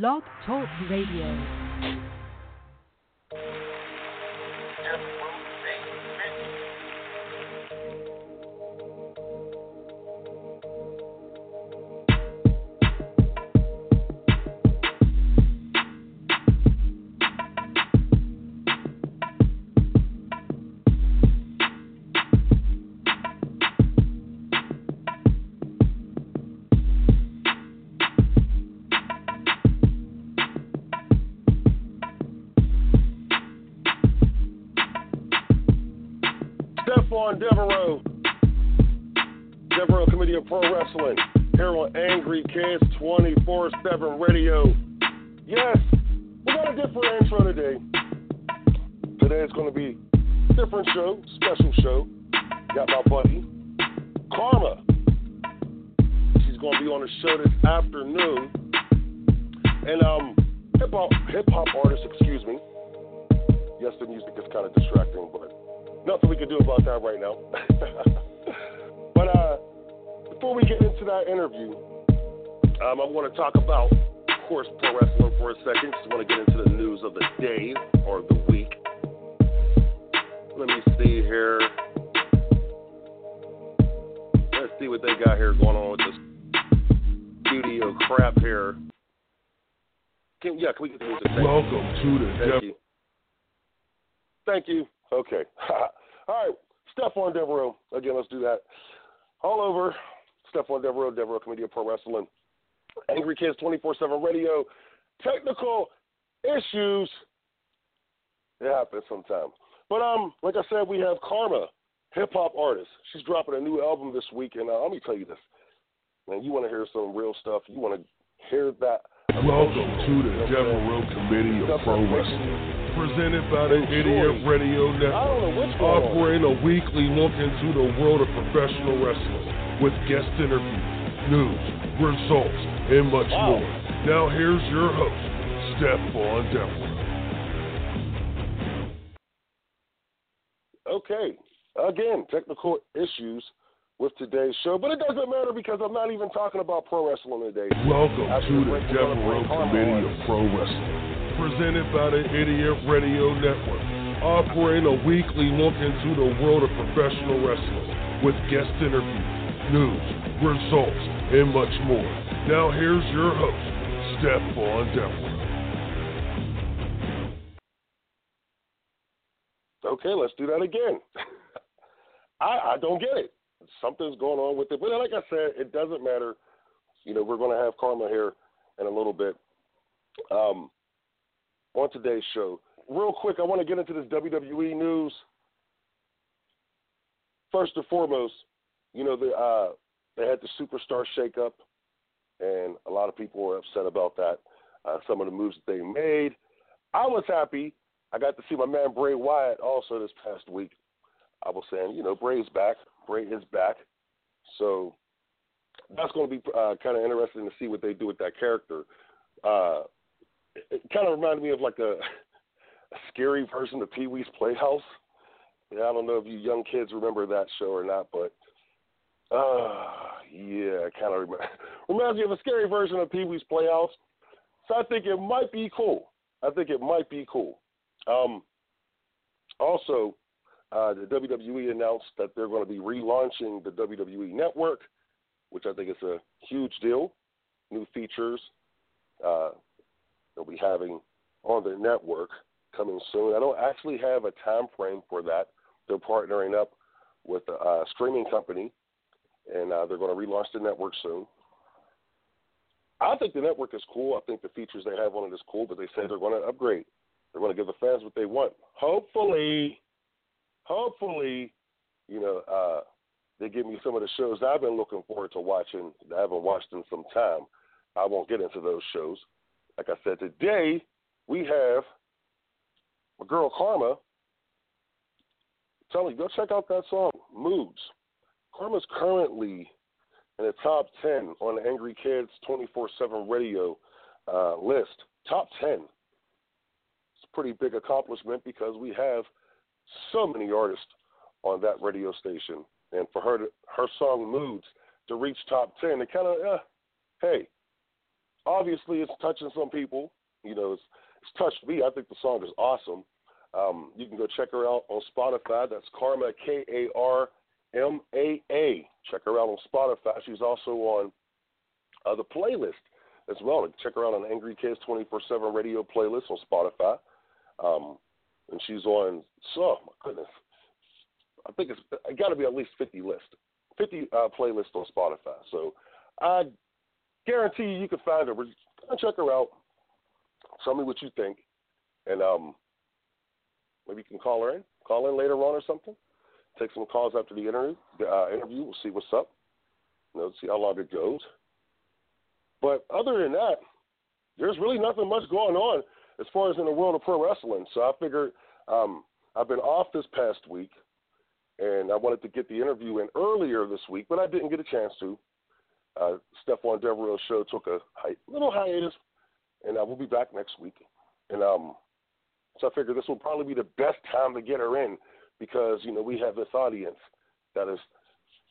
Blog Talk Radio. Hip hop hip hop artists, excuse me. Yes, the music is kind of distracting, but nothing we can do about that right now. but uh, before we get into that interview, um, I want to talk about, of course, pro wrestling for a second. Just want to get into the news of the day or the week. Let me see here. Let's see what they got here going on with this studio crap here. Can, yeah, can we get the music? Thank Welcome you. to the Thank Def- you. Thank you. Okay. All right. Stephon Devereux. Again, let's do that. All over. Stephon Devereux, Devereux Committee of Pro Wrestling. Angry Kids 24 7 Radio. Technical issues. It happens sometimes. But um, like I said, we have Karmaa, hip hop artist. She's dropping a new album this week, and uh, let me tell you this, man. You want to hear some real stuff? You want to hear that? Welcome to the Devil Devereux Committee of Pro Wrestling. Presented by the Idiot Radio Network. don't know what's going on. Offering a weekly look into the world of professional wrestling with guest interviews, news, results, and much more. Now here's your host, Stephon Devereux. Okay. Again, technical issues with today's show, but it doesn't matter because I'm not even talking about pro wrestling today. Welcome After to the Devereux Committee of Pro Wrestling. Presented by the Idiot Radio Network. Offering a weekly look into the world of professional wrestling with guest interviews, news, results, and much more. Now here's your host, Stephon Devereux. Okay, let's do that again. I, I don't get it. Something's going on with it. But like I said, it doesn't matter. You know, we're going to have Karmaa here in a little bit. Um, on today's show, real quick, I want to get into this WWE news. First and foremost, you know, the, uh, they had the superstar shakeup, and a lot of people were upset about that. Uh, some of the moves that they made. I was happy I got to see my man Bray Wyatt also this past week. I was saying, you know, Bray's back. Bray is back. So that's going to be uh, kind of interesting to see what they do with that character. Uh, it, it kind of reminded me of like a, a scary version of Pee Wee's Playhouse. Yeah, I don't know if you young kids remember that show or not, but uh, yeah, kind of rem- reminds me of a scary version of Pee Wee's Playhouse. So I think it might be cool. I think it might be cool. Um, also, uh, the WWE announced that they're going to be relaunching the WWE Network, which I think is a huge deal. New features uh, they'll be having on the network coming soon. I don't actually have a time frame for that. They're partnering up with a uh, streaming company, and uh, they're going to relaunch the network soon. I think the network is cool. I think the features they have on it is cool, but they say they're going to upgrade. They're going to give the fans what they want. Hopefully, hopefully, you know, uh, they give me some of the shows I've been looking forward to watching I haven't watched in some time. I won't get into those shows. Like I said, today we have my girl Karmaa. Tell me, go check out that song, Moods. Karmaa's currently in the top 10 on the Angry Kids 24 7 radio uh, list. Top 10. It's a pretty big accomplishment because we have so many artists on that radio station. And for her to, her song Moods to reach top 10, it kind of, uh, hey, obviously it's touching some people. You know, it's, it's touched me. I think the song is awesome. Um, you can go check her out on Spotify. That's Karmaa K A R M A A. Check her out on Spotify. She's also on uh, the playlist as well. Check her out on Angry Kids 24 7 radio playlist on Spotify. Um, and she's on, so, my goodness, I think it's it got to be at least 50 list, 50 uh, playlists on Spotify. So I guarantee you, you can find her. Check her out. Tell me what you think. And um, maybe you can call her in, call in later on or something. Take some calls after the interview. Uh, interview. We'll see what's up. You know, see how long it goes. But other than that, there's really nothing much going on as far as in the world of pro wrestling. So I figured um, I've been off this past week, and I wanted to get the interview in earlier this week, but I didn't get a chance to. Uh, Stephon Devereux show took a hi- little hiatus, and I will be back next week. And um, so I figured this will probably be the best time to get her in because you know we have this audience that is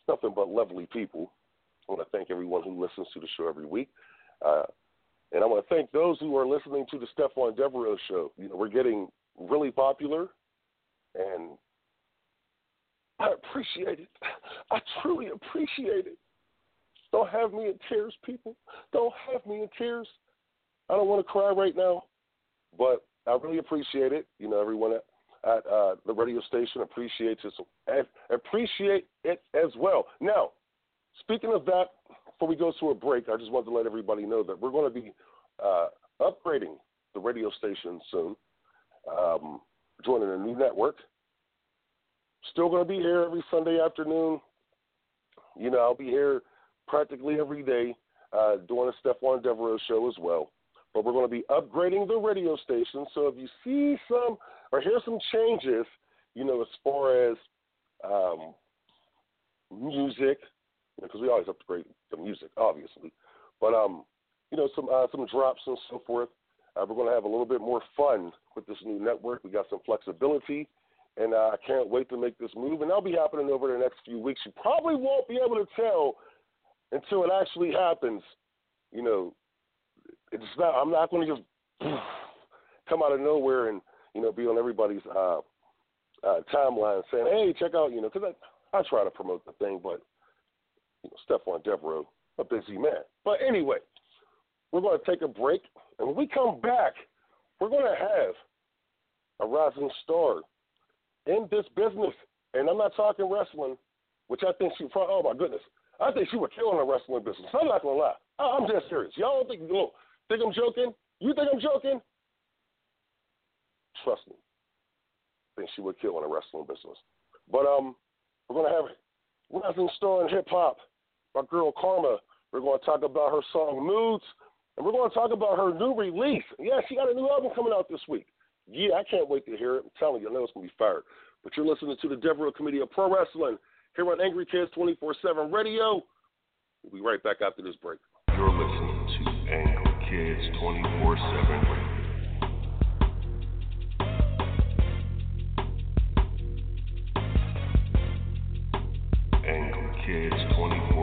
nothing but lovely people. I want to thank everyone who listens to the show every week. Uh, and I want to thank those who are listening to the Stephon Devereux show. You know, we're getting really popular, and I appreciate it. I truly appreciate it. Don't have me in tears, people. Don't have me in tears. I don't want to cry right now, but I really appreciate it. You know, everyone at, at uh, the radio station appreciates it. So, appreciate it as well. Now, speaking of that, before we go to a break, I just wanted to let everybody know that we're going to be uh, upgrading the radio station soon, um, joining a new network. Still going to be here every Sunday afternoon. You know, I'll be here practically every day uh, doing a Stephon Devereux show as well. But we're going to be upgrading the radio station. So if you see some or hear some changes, you know, as far as um, music, because we always upgrade the music, obviously. But um, you know, some uh, some drops and so forth. Uh, we're going to have a little bit more fun with this new network. We got some flexibility, and uh, I can't wait to make this move. And that'll be happening over the next few weeks. You probably won't be able to tell until it actually happens. You know, it's not. I'm not going to just come out of nowhere and you know be on everybody's uh, uh, timeline saying, "Hey, check out," you know, because I, I try to promote the thing, but you know, Stephon Devereux, a busy man. But anyway, we're going to take a break, and when we come back, we're going to have a rising star in this business. And I'm not talking wrestling, which I think she probably, oh my goodness, I think she would kill in the wrestling business. I'm not going to lie. I'm just serious. Y'all don't think, look, think I'm joking? You think I'm joking? Trust me. I think she would kill in the wrestling business. But um, we're going to have rising star in hip hop, my girl Karmaa. We're going to talk about her song Moods. And we're going to talk about her new release. Yeah, she got a new album coming out this week. Yeah, I can't wait to hear it. I'm telling you, I know it's going to be fired. But you're listening to the Devereux Committee of Pro Wrestling here on Angry Kids 24 7 Radio. We'll be right back after this break. You're listening to Angry Kids 24 7 Radio. Angry Kids 24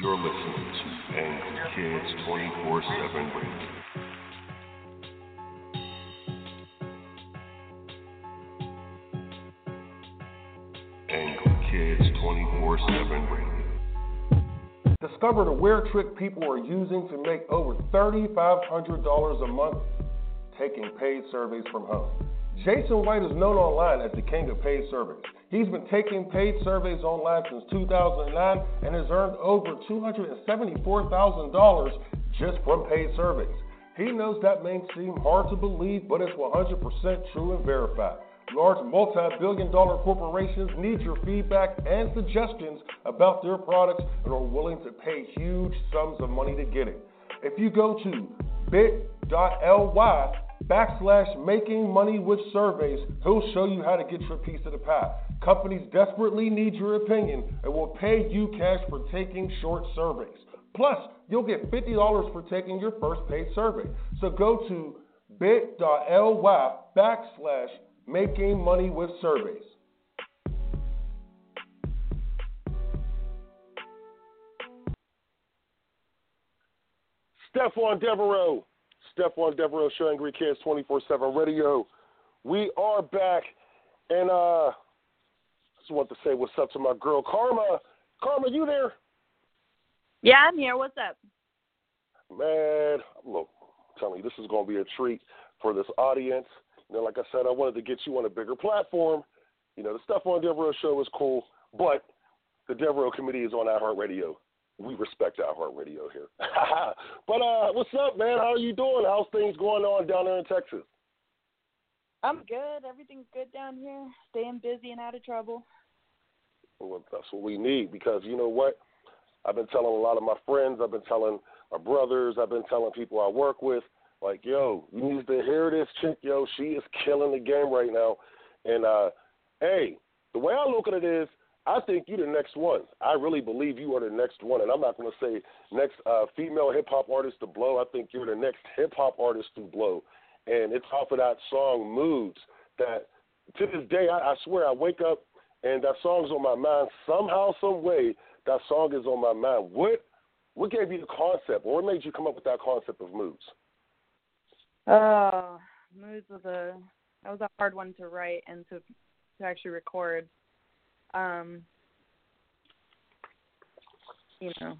You're listening to Angry Kids 24/7 Radio. Angry Kids 24/7 Radio. Discover the weird trick people are using to make over $3,500 a month taking paid surveys from home. Jason White is known online as the king of paid surveys. He's been taking paid surveys online since 2009 and has earned over $274,000 just from paid surveys. He knows that may seem hard to believe, but it's 100% true and verified. Large multi billion dollar corporations need your feedback and suggestions about their products and are willing to pay huge sums of money to get it. If you go to bit.ly backslash making money with surveys, he'll show you how to get your piece of the pie. Companies desperately need your opinion and will pay you cash for taking short surveys. Plus, you'll get $50 for taking your first paid survey. So go to bit.ly backslash making money with surveys. Stephon Devereux. Stephon Devereux Show Angry Kids 24 7 Radio. We are back. And uh, I just want to say what's up to my girl, Karmaa. Karmaa, you there? Yeah, I'm here. What's up? Man, look, I'm telling you, this is going to be a treat for this audience. You know, like I said, I wanted to get you on a bigger platform. You know, the Stephon Devereux show is cool, but the Devereux committee is on iHeartRadio. We respect iHeartRadio here. but uh, what's up, man? How are you doing? How's things going on down there in Texas? I'm good. Everything's good down here. Staying busy and out of trouble. Well, that's what we need because you know what? I've been telling a lot of my friends, I've been telling my brothers, I've been telling people I work with, like, yo, you need to hear this chick, yo. She is killing the game right now. And uh, hey, the way I look at it is, I think you're the next one. I really believe you are the next one. And I'm not going to say next uh, female hip hop artist to blow. I think you're the next hip hop artist to blow. And it's off of that song Moods that to this day, I, I swear, I wake up and that song's on my mind. Somehow, some way, that song is on my mind. What what gave you the concept, or what made you come up with that concept of Moods? Oh, Moods was a that was a hard one to write and to to actually record. Um, you know,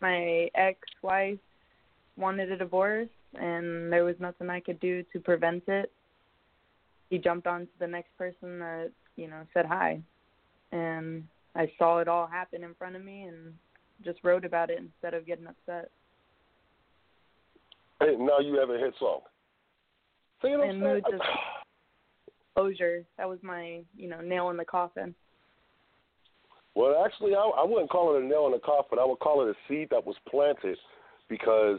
my ex-wife wanted a divorce, and there was nothing I could do to prevent it. He jumped on to the next person that you know said hi, and I saw it all happen in front of me and just wrote about it instead of getting upset. Hey, now you have a hit song. So, you know and mood just closure. That was my, you know, nail in the coffin. Well, actually, I, I wouldn't call it a nail in the coffin. I would call it a seed that was planted because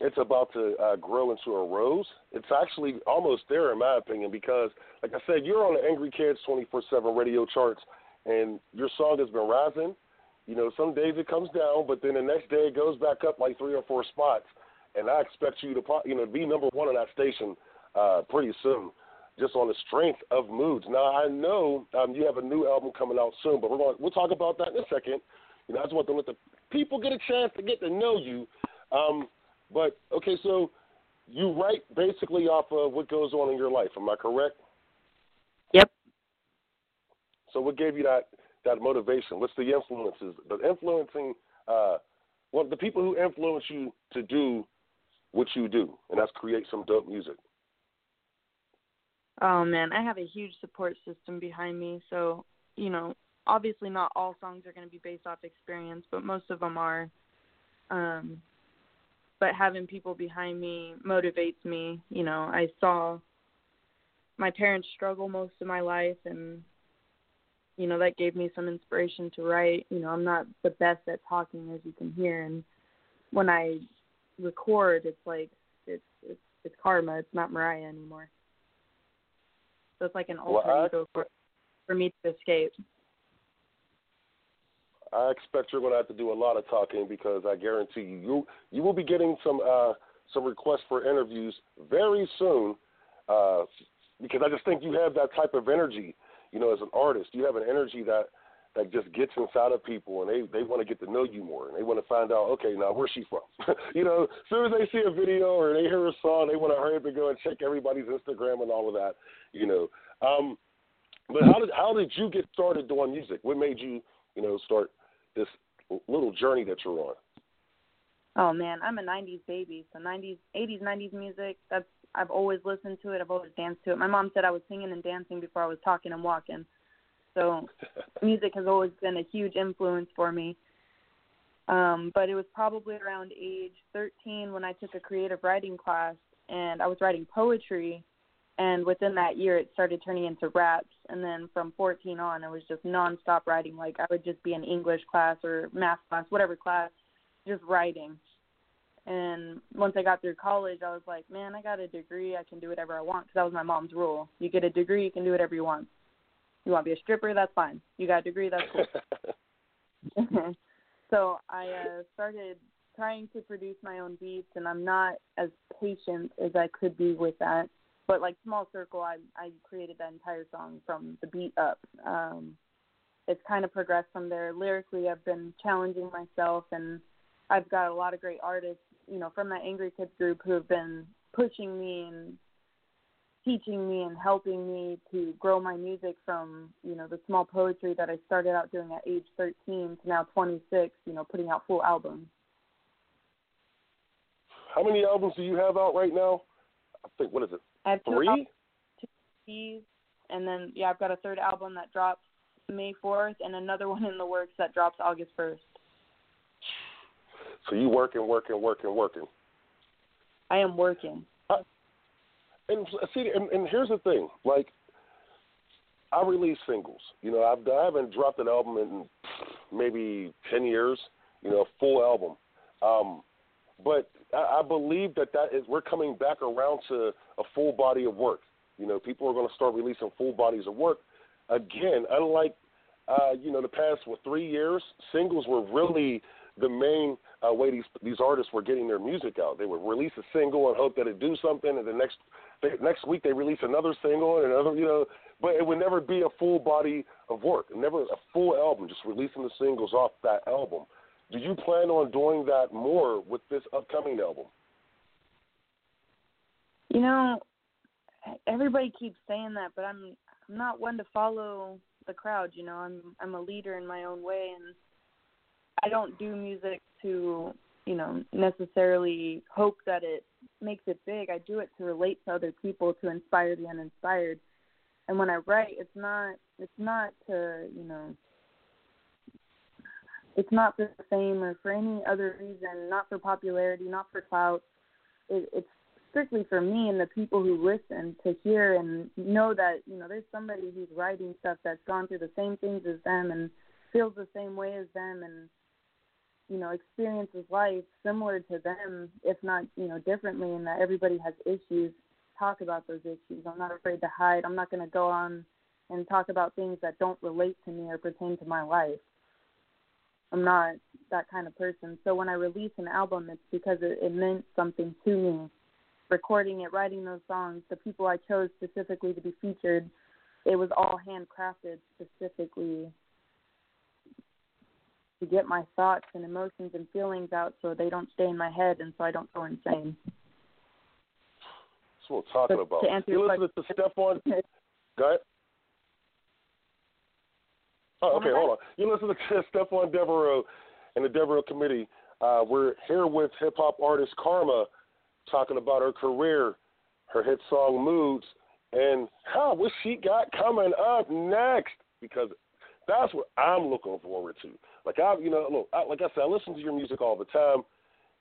it's about to uh, grow into a rose. It's actually almost there, in my opinion, because, like I said, you're on the Angry Kids 24/7 radio charts, and your song has been rising. You know, some days it comes down, but then the next day it goes back up like three or four spots and I expect you to you know be number one on that station uh, pretty soon, just on the strength of moods. Now I know um, you have a new album coming out soon, but we're going we'll talk about that in a second. You know, I just want to let the people get a chance to get to know you. Um, but okay, so you write basically off of what goes on in your life. Am I correct? Yep. So what gave you that that motivation? What's the influences? The influencing. Uh, well, the people who influence you to do what you do, and that's create some dope music. Oh man, I have a huge support system behind me. So, you know, obviously not all songs are going to be based off experience, but most of them are. Um, but having people behind me motivates me. You know, I saw my parents struggle most of my life, and you know that gave me some inspiration to write. You know, I'm not the best at talking, as you can hear, and when I record, it's like it's it's it's karma. It's not Mariah anymore. So it's like an alter well, ego for for me to escape. I expect you're going to have to do a lot of talking because I guarantee you you you will be getting some uh, some requests for interviews very soon. Uh, because I just think you have that type of energy, you know, as an artist. You have an energy that that just gets inside of people, and they they want to get to know you more, and they want to find out, okay, now where's she from? you know, as soon as they see a video or they hear a song, they want to hurry up and go and check everybody's Instagram and all of that, you know. Um, but how did how did you get started doing music? What made you, you know, start this little journey that you're on? Oh man, I'm a '90s baby, so '90s, '80s, '90s music. That's I've always listened to it. I've always danced to it. My mom said I was singing and dancing before I was talking and walking. So music has always been a huge influence for me. Um, but it was probably around age 13 when I took a creative writing class and I was writing poetry. And within that year, it started turning into raps. And then from 14 on, it was just nonstop writing. Like I would just be in English class or math class, whatever class, just writing. And once I got through college, I was like, man, I got a degree. I can do whatever I want because that was my mom's rule. You get a degree, you can do whatever you want. You want to be a stripper? That's fine. You got a degree? That's cool. so I uh, started trying to produce my own beats, and I'm not as patient as I could be with that. But like Small Circle, I I created that entire song from the beat up. Um, it's kind of progressed from there. Lyrically, I've been challenging myself, and I've got a lot of great artists you know, from that Angry Kids group who have been pushing me and teaching me and helping me to grow my music from, you know, the small poetry that I started out doing at age 13 to now 26, you know, putting out full albums. How many albums do you have out right now? I think, what is it? I have Three? Albums, two and then, yeah, I've got a third album that drops May 4th and another one in the works that drops August 1st. So you working, working, working, working. I am working. And see, and, and here's the thing: like, I release singles. You know, I've I haven't dropped an album in maybe ten years. You know, a full album. Um, but I, I believe that that is we're coming back around to a full body of work. You know, people are going to start releasing full bodies of work again. Unlike uh, you know the past what three years, singles were really the main uh, way these these artists were getting their music out. They would release a single and hope that it do something, and the next they, next week they release another single and another, you know. But it would never be a full body of work, never a full album, just releasing the singles off that album. Do you plan on doing that more with this upcoming album? You know, everybody keeps saying that, but I'm I'm not one to follow the crowd. You know, I'm I'm a leader in my own way, and I don't do music to, you know, necessarily hope that it makes it big. I do it to relate to other people, to inspire the uninspired. And when I write, it's not it's not to, you know, it's not for fame or for any other reason, not for popularity, not for clout. It, it's strictly for me and the people who listen to hear and know that you know there's somebody who's writing stuff that's gone through the same things as them and feels the same way as them and you know, experiences life similar to them, if not, you know, differently, and that everybody has issues. Talk about those issues. I'm not afraid to hide. I'm not going to go on and talk about things that don't relate to me or pertain to my life. I'm not that kind of person. So when I release an album, it's because it, it meant something to me. Recording it, writing those songs, the people I chose specifically to be featured, it was all handcrafted specifically to get my thoughts and emotions and feelings out so they don't stay in my head and so I don't go insane. That's what we're talking but about. To answer you listen question, to Stephon. Go ahead. Oh, okay, hold on. You listen to Stephon Devereux and the Devereux Committee. Uh, we're here with hip hop artist Karmaa talking about her career, her hit song Moods, and how what she got coming up next because that's what I'm looking forward to. Like I, you know, look, I, like I said, I listen to your music all the time,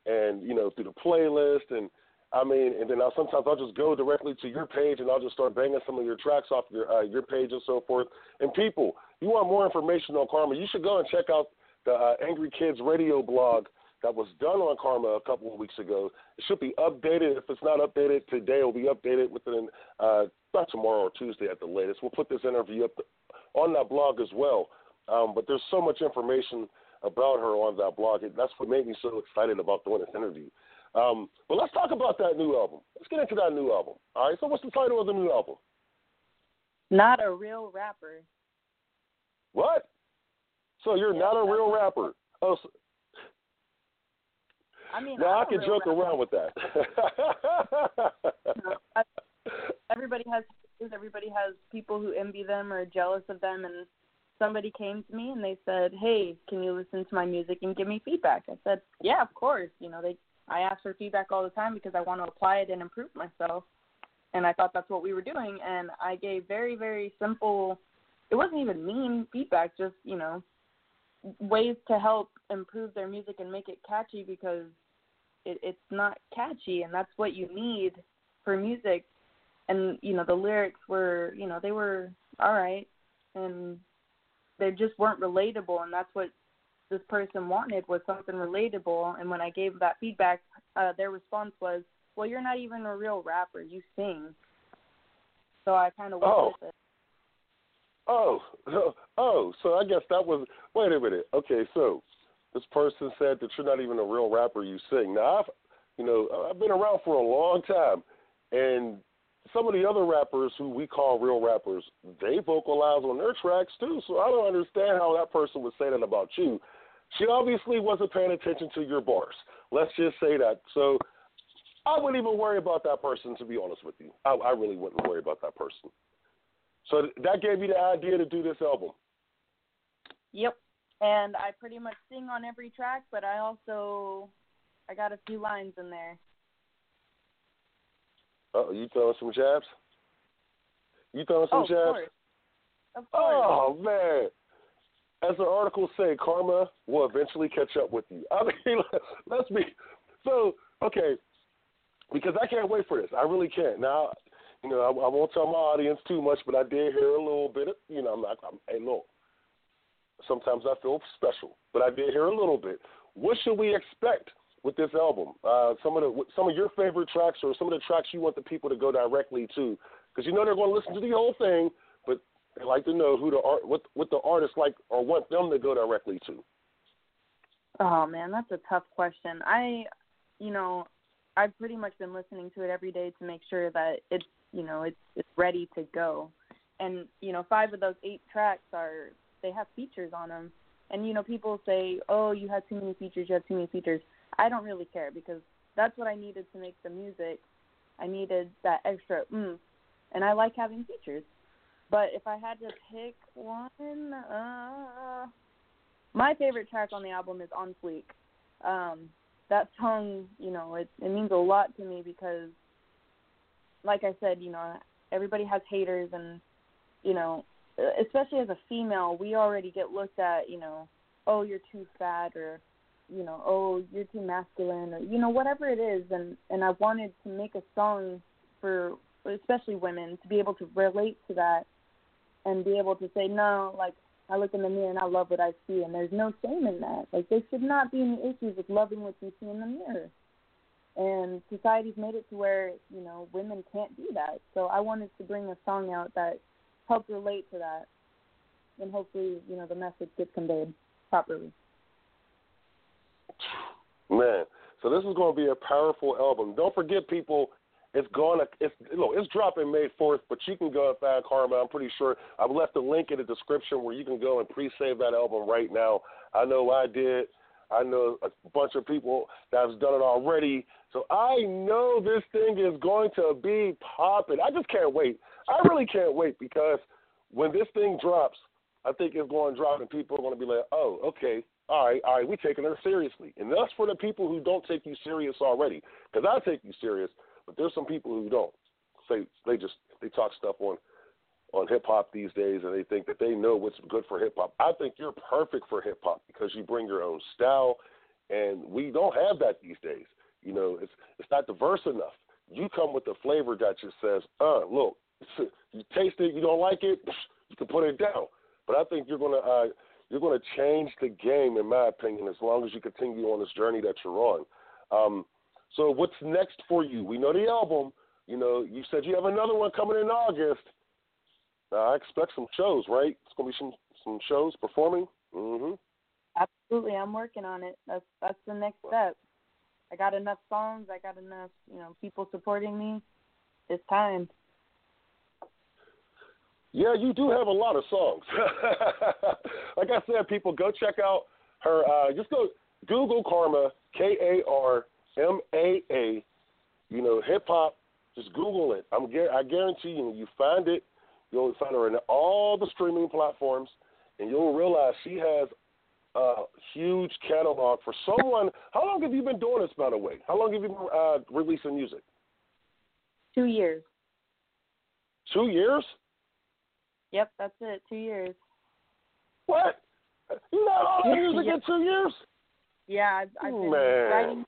and you know, through the playlist, and I mean, and then I'll, sometimes I'll just go directly to your page and I'll just start banging some of your tracks off your uh, your page and so forth. And people, you want more information on Karmaa, you should go and check out the uh, Angry Kids Radio blog that was done on Karmaa a couple of weeks ago. It should be updated. If it's not updated today, it'll be updated within uh, not tomorrow or Tuesday at the latest. We'll put this interview up on that blog as well. Um, but there's so much information about her on that blog. That's what made me so excited about doing this interview. Um, but let's talk about that new album. Let's get into that new album. All right. So, what's the title of the new album? Not a real rapper. What? So you're yeah, not a real rapper? Oh. So, I mean, now I can joke rapper. around with that. everybody has everybody has people who envy them or jealous of them, and somebody came to me and they said, "Hey, can you listen to my music and give me feedback?" I said, "Yeah, of course." You know, they I ask for feedback all the time because I want to apply it and improve myself. And I thought that's what we were doing and I gave very very simple it wasn't even mean feedback, just, you know, ways to help improve their music and make it catchy because it it's not catchy and that's what you need for music. And, you know, the lyrics were, you know, they were all right and they just weren't relatable and that's what this person wanted was something relatable and when I gave that feedback, uh their response was, "Well, you're not even a real rapper. You sing." So I kind of went oh. with it. Oh, oh, so I guess that was. Wait a minute. Okay, so this person said that you're not even a real rapper. You sing. Now, I've, you know, I've been around for a long time, and some of the other rappers who we call real rappers, they vocalize on their tracks too. So I don't understand how that person would say that about you. She obviously wasn't paying attention to your bars. Let's just say that. So I wouldn't even worry about that person, to be honest with you. I, I really wouldn't worry about that person. So that gave you the idea to do this album. Yep. And I pretty much sing on every track, but I also I got a few lines in there. Oh, you throwing some jabs? You throwing some oh, jabs? Of course. Of course. Oh man. As the articles say, karma will eventually catch up with you. I mean, let's be so okay. Because I can't wait for this. I really can't. Now, you know, I, I won't tell my audience too much, but I did hear a little bit. Of, you know, I'm like, I'm, hey, look. Sometimes I feel special, but I did hear a little bit. What should we expect with this album? Uh, some of the some of your favorite tracks, or some of the tracks you want the people to go directly to, because you know they're going to listen to the whole thing, but they like to know who the art, what what the artists like, or want them to go directly to. Oh man, that's a tough question. I, you know, I've pretty much been listening to it every day to make sure that it's you know it's it's ready to go and you know five of those eight tracks are they have features on them and you know people say oh you have too many features you have too many features i don't really care because that's what i needed to make the music. I needed that extra mm. And i like having features. But if i had to pick one uh my favorite track on the album is on fleek. Um that song you know it it means a lot to me because like I said, you know, everybody has haters, and you know, especially as a female, we already get looked at, you know, oh you're too fat, or you know, oh you're too masculine, or you know, whatever it is, and and I wanted to make a song for especially women to be able to relate to that and be able to say no, like I look in the mirror and I love what I see, and there's no shame in that. Like there should not be any issues with loving what you see in the mirror and society's made it to where you know women can't do that. So I wanted to bring a song out that helped relate to that, and hopefully you know the message gets conveyed properly. Man, so this is going to be a powerful album. Don't forget, people. It's going to it's know, it's dropping May fourth, but you can go and find Karmaa. I'm pretty sure I've left a link in the description where you can go and pre-save that album right now. I know I did. I know a bunch of people that have done it already. So I know this thing is going to be popping. I just can't wait. I really can't wait because when this thing drops, I think it's going to drop and people are going to be like, oh, okay, all right, all right, we're taking her seriously. And that's for the people who don't take you serious already. Because I take you serious, but there's some people who don't. Say they just they talk stuff on on hip hop these days, and they think that they know what's good for hip hop. I think you're perfect for hip hop because you bring your own style, and we don't have that these days. You know, it's it's not diverse enough. You come with a flavor that just says, "Uh, look, you taste it, you don't like it, you can put it down." But I think you're gonna uh, you're gonna change the game, in my opinion, as long as you continue on this journey that you're on. Um, so, what's next for you? We know the album. You know, you said you have another one coming in August. Uh, I expect some shows, right? It's gonna be some some shows performing. Mm-hmm. Absolutely, I'm working on it. That's that's the next step. I got enough songs. I got enough, you know, people supporting me. It's time. Yeah, you do have a lot of songs. like I said, people go check out her. Uh, just go Google Karmaa K A R M A A. You know, hip hop. Just Google it. I'm I guarantee you, when you find it, you'll find her in all the streaming platforms, and you'll realize she has a huge catalog for someone. How long have you been doing this, by the way? How long have you been uh, releasing music? Two years. Two years? Yep, that's it. Two years. What? You not all that music in two years? Yeah, I've, I've been Man. writing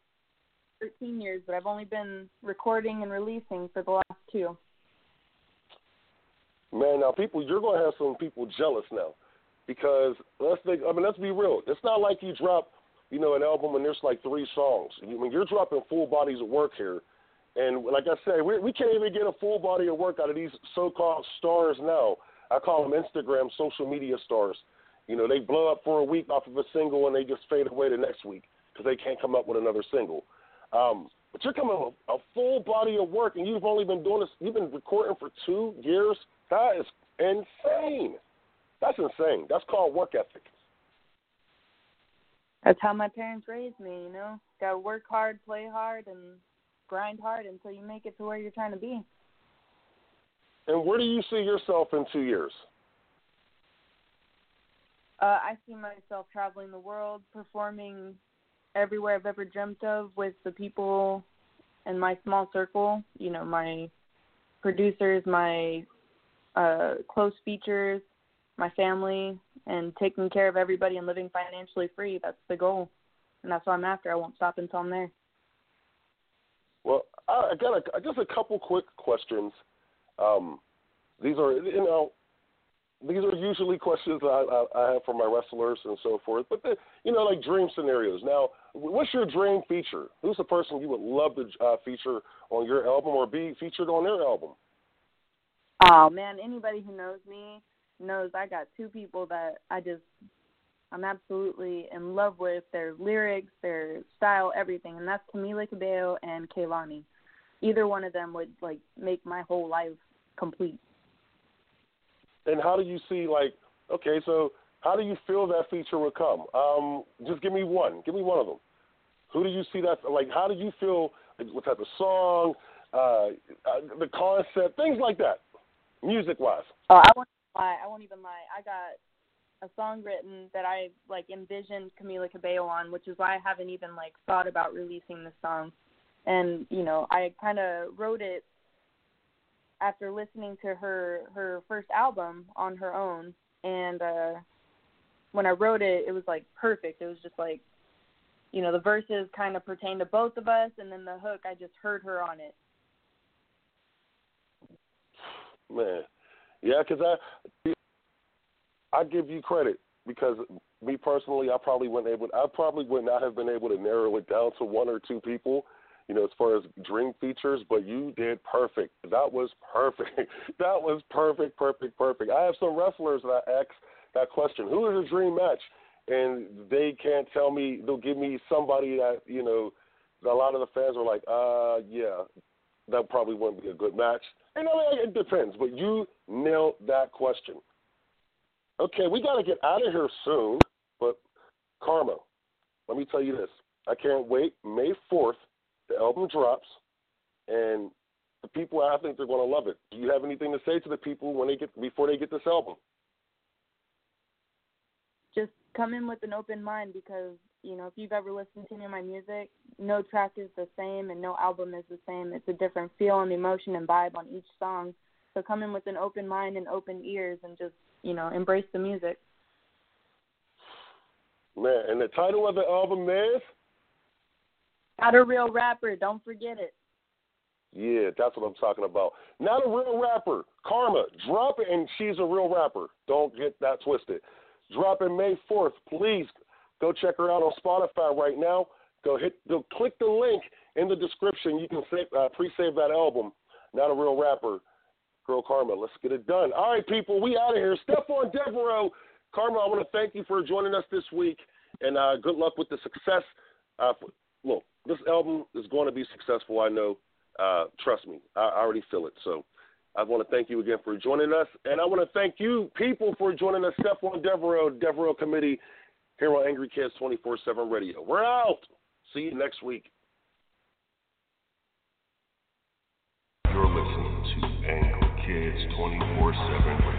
13 years, but I've only been recording and releasing for the last two. Man, now people, you're gonna have some people jealous now, because let's think. I mean, let's be real. It's not like you drop, you know, an album and there's like three songs. I mean, you're dropping full bodies of work here, and like I said, we we can't even get a full body of work out of these so-called stars now. I call them Instagram social media stars. You know, they blow up for a week off of a single and they just fade away the next week because they can't come up with another single. Um, but you're coming with a full body of work, and you've only been doing this. You've been recording for two years. That is insane. That's insane. That's called work ethic. That's how my parents raised me, you know. Got to work hard, play hard, and grind hard until you make it to where you're trying to be. And where do you see yourself in two years? Uh, I see myself traveling the world, performing everywhere I've ever dreamt of with the people in my small circle. You know, my producers, my uh, close features, my family, and taking care of everybody and living financially free. That's the goal, and that's what I'm after. I won't stop until I'm there. Well, I got a, just a couple quick questions. Um, these are, you know, these are usually questions I, I, I have for my wrestlers and so forth. But the, you know, like dream scenarios. Now, what's your dream feature? Who's the person you would love to uh, feature on your album or be featured on their album? Oh man, anybody who knows me knows I got two people that I just I'm absolutely in love with their lyrics, their style, everything, and that's Camila Cabello and Kehlani. Either one of them would like make my whole life complete. And how do you see like okay, so how do you feel that feature will come? Um, just give me one. Give me one of them. Who do you see that like? How do you feel? Like, what type of song? Uh, uh, the concept, things like that, music wise. Oh, I won't lie. I won't even lie. I got a song written that I like envisioned Camila Cabello on, which is why I haven't even like thought about releasing the song. And you know, I kind of wrote it after listening to her her first album on her own, and uh when I wrote it, it was like perfect. It was just like, you know, the verses kind of pertain to both of us, and then the hook, I just heard her on it. Man, yeah, because I I give you credit because me personally, I probably wouldn't able I probably would not have been able to narrow it down to one or two people, you know, as far as dream features. But you did perfect. That was perfect. that was perfect, perfect, perfect. I have some wrestlers that I ask that question: Who is a dream match? And they can't tell me. They'll give me somebody that you know. A lot of the fans are like, uh, yeah, that probably wouldn't be a good match. And I mean, it depends, but you nailed that question. Okay, we got to get out of here soon, but Karmaa, let me tell you this. I can't wait. May 4th, the album drops, and the people, I think they're going to love it. Do you have anything to say to the people when they get before they get this album? Just come in with an open mind because you know if you've ever listened to any of my music, no track is the same and no album is the same. It's a different feel and emotion and vibe on each song. So come in with an open mind and open ears and just you know embrace the music. Man, and the title of the album is Not a real rapper. Don't forget it. Yeah, that's what I'm talking about. Not a real rapper. Karmaa, drop it, and she's a real rapper. Don't get that twisted. Dropping May 4th. Please go check her out on Spotify right now. Go hit, go click the link in the description. You can save, uh, pre-save that album. Not a real rapper. Girl Karmaa, let's get it done. All right, people, we out of here. Stephon Devereux, Karmaa, I want to thank you for joining us this week. and uh, good luck with the success. Uh, look, this album is going to be successful. I know. Uh, trust me, I, already feel it. So I want to thank you again for joining us, and I want to thank you, people, for joining us. Stephon Devereux, Devereux Committee, here on Angry Kids 24/7 Radio. We're out. See you next week. You're listening to Angry Kids 24/7 Radio.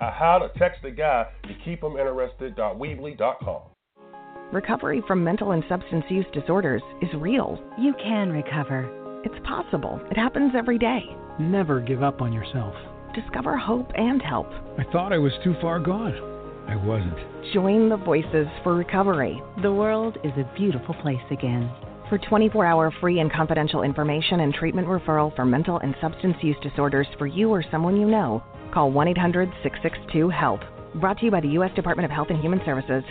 at How to Text a Guy to Keep Him Interested.weebly.com. Recovery from mental and substance use disorders is real. You can recover. It's possible. It happens every day. Never give up on yourself. Discover hope and help. I thought I was too far gone. I wasn't. Join the Voices for Recovery. The world is a beautiful place again. For 24 hour free and confidential information and treatment referral for mental and substance use disorders for you or someone you know, call 1 800 662 HELP. Brought to you by the U.S. Department of Health and Human Services.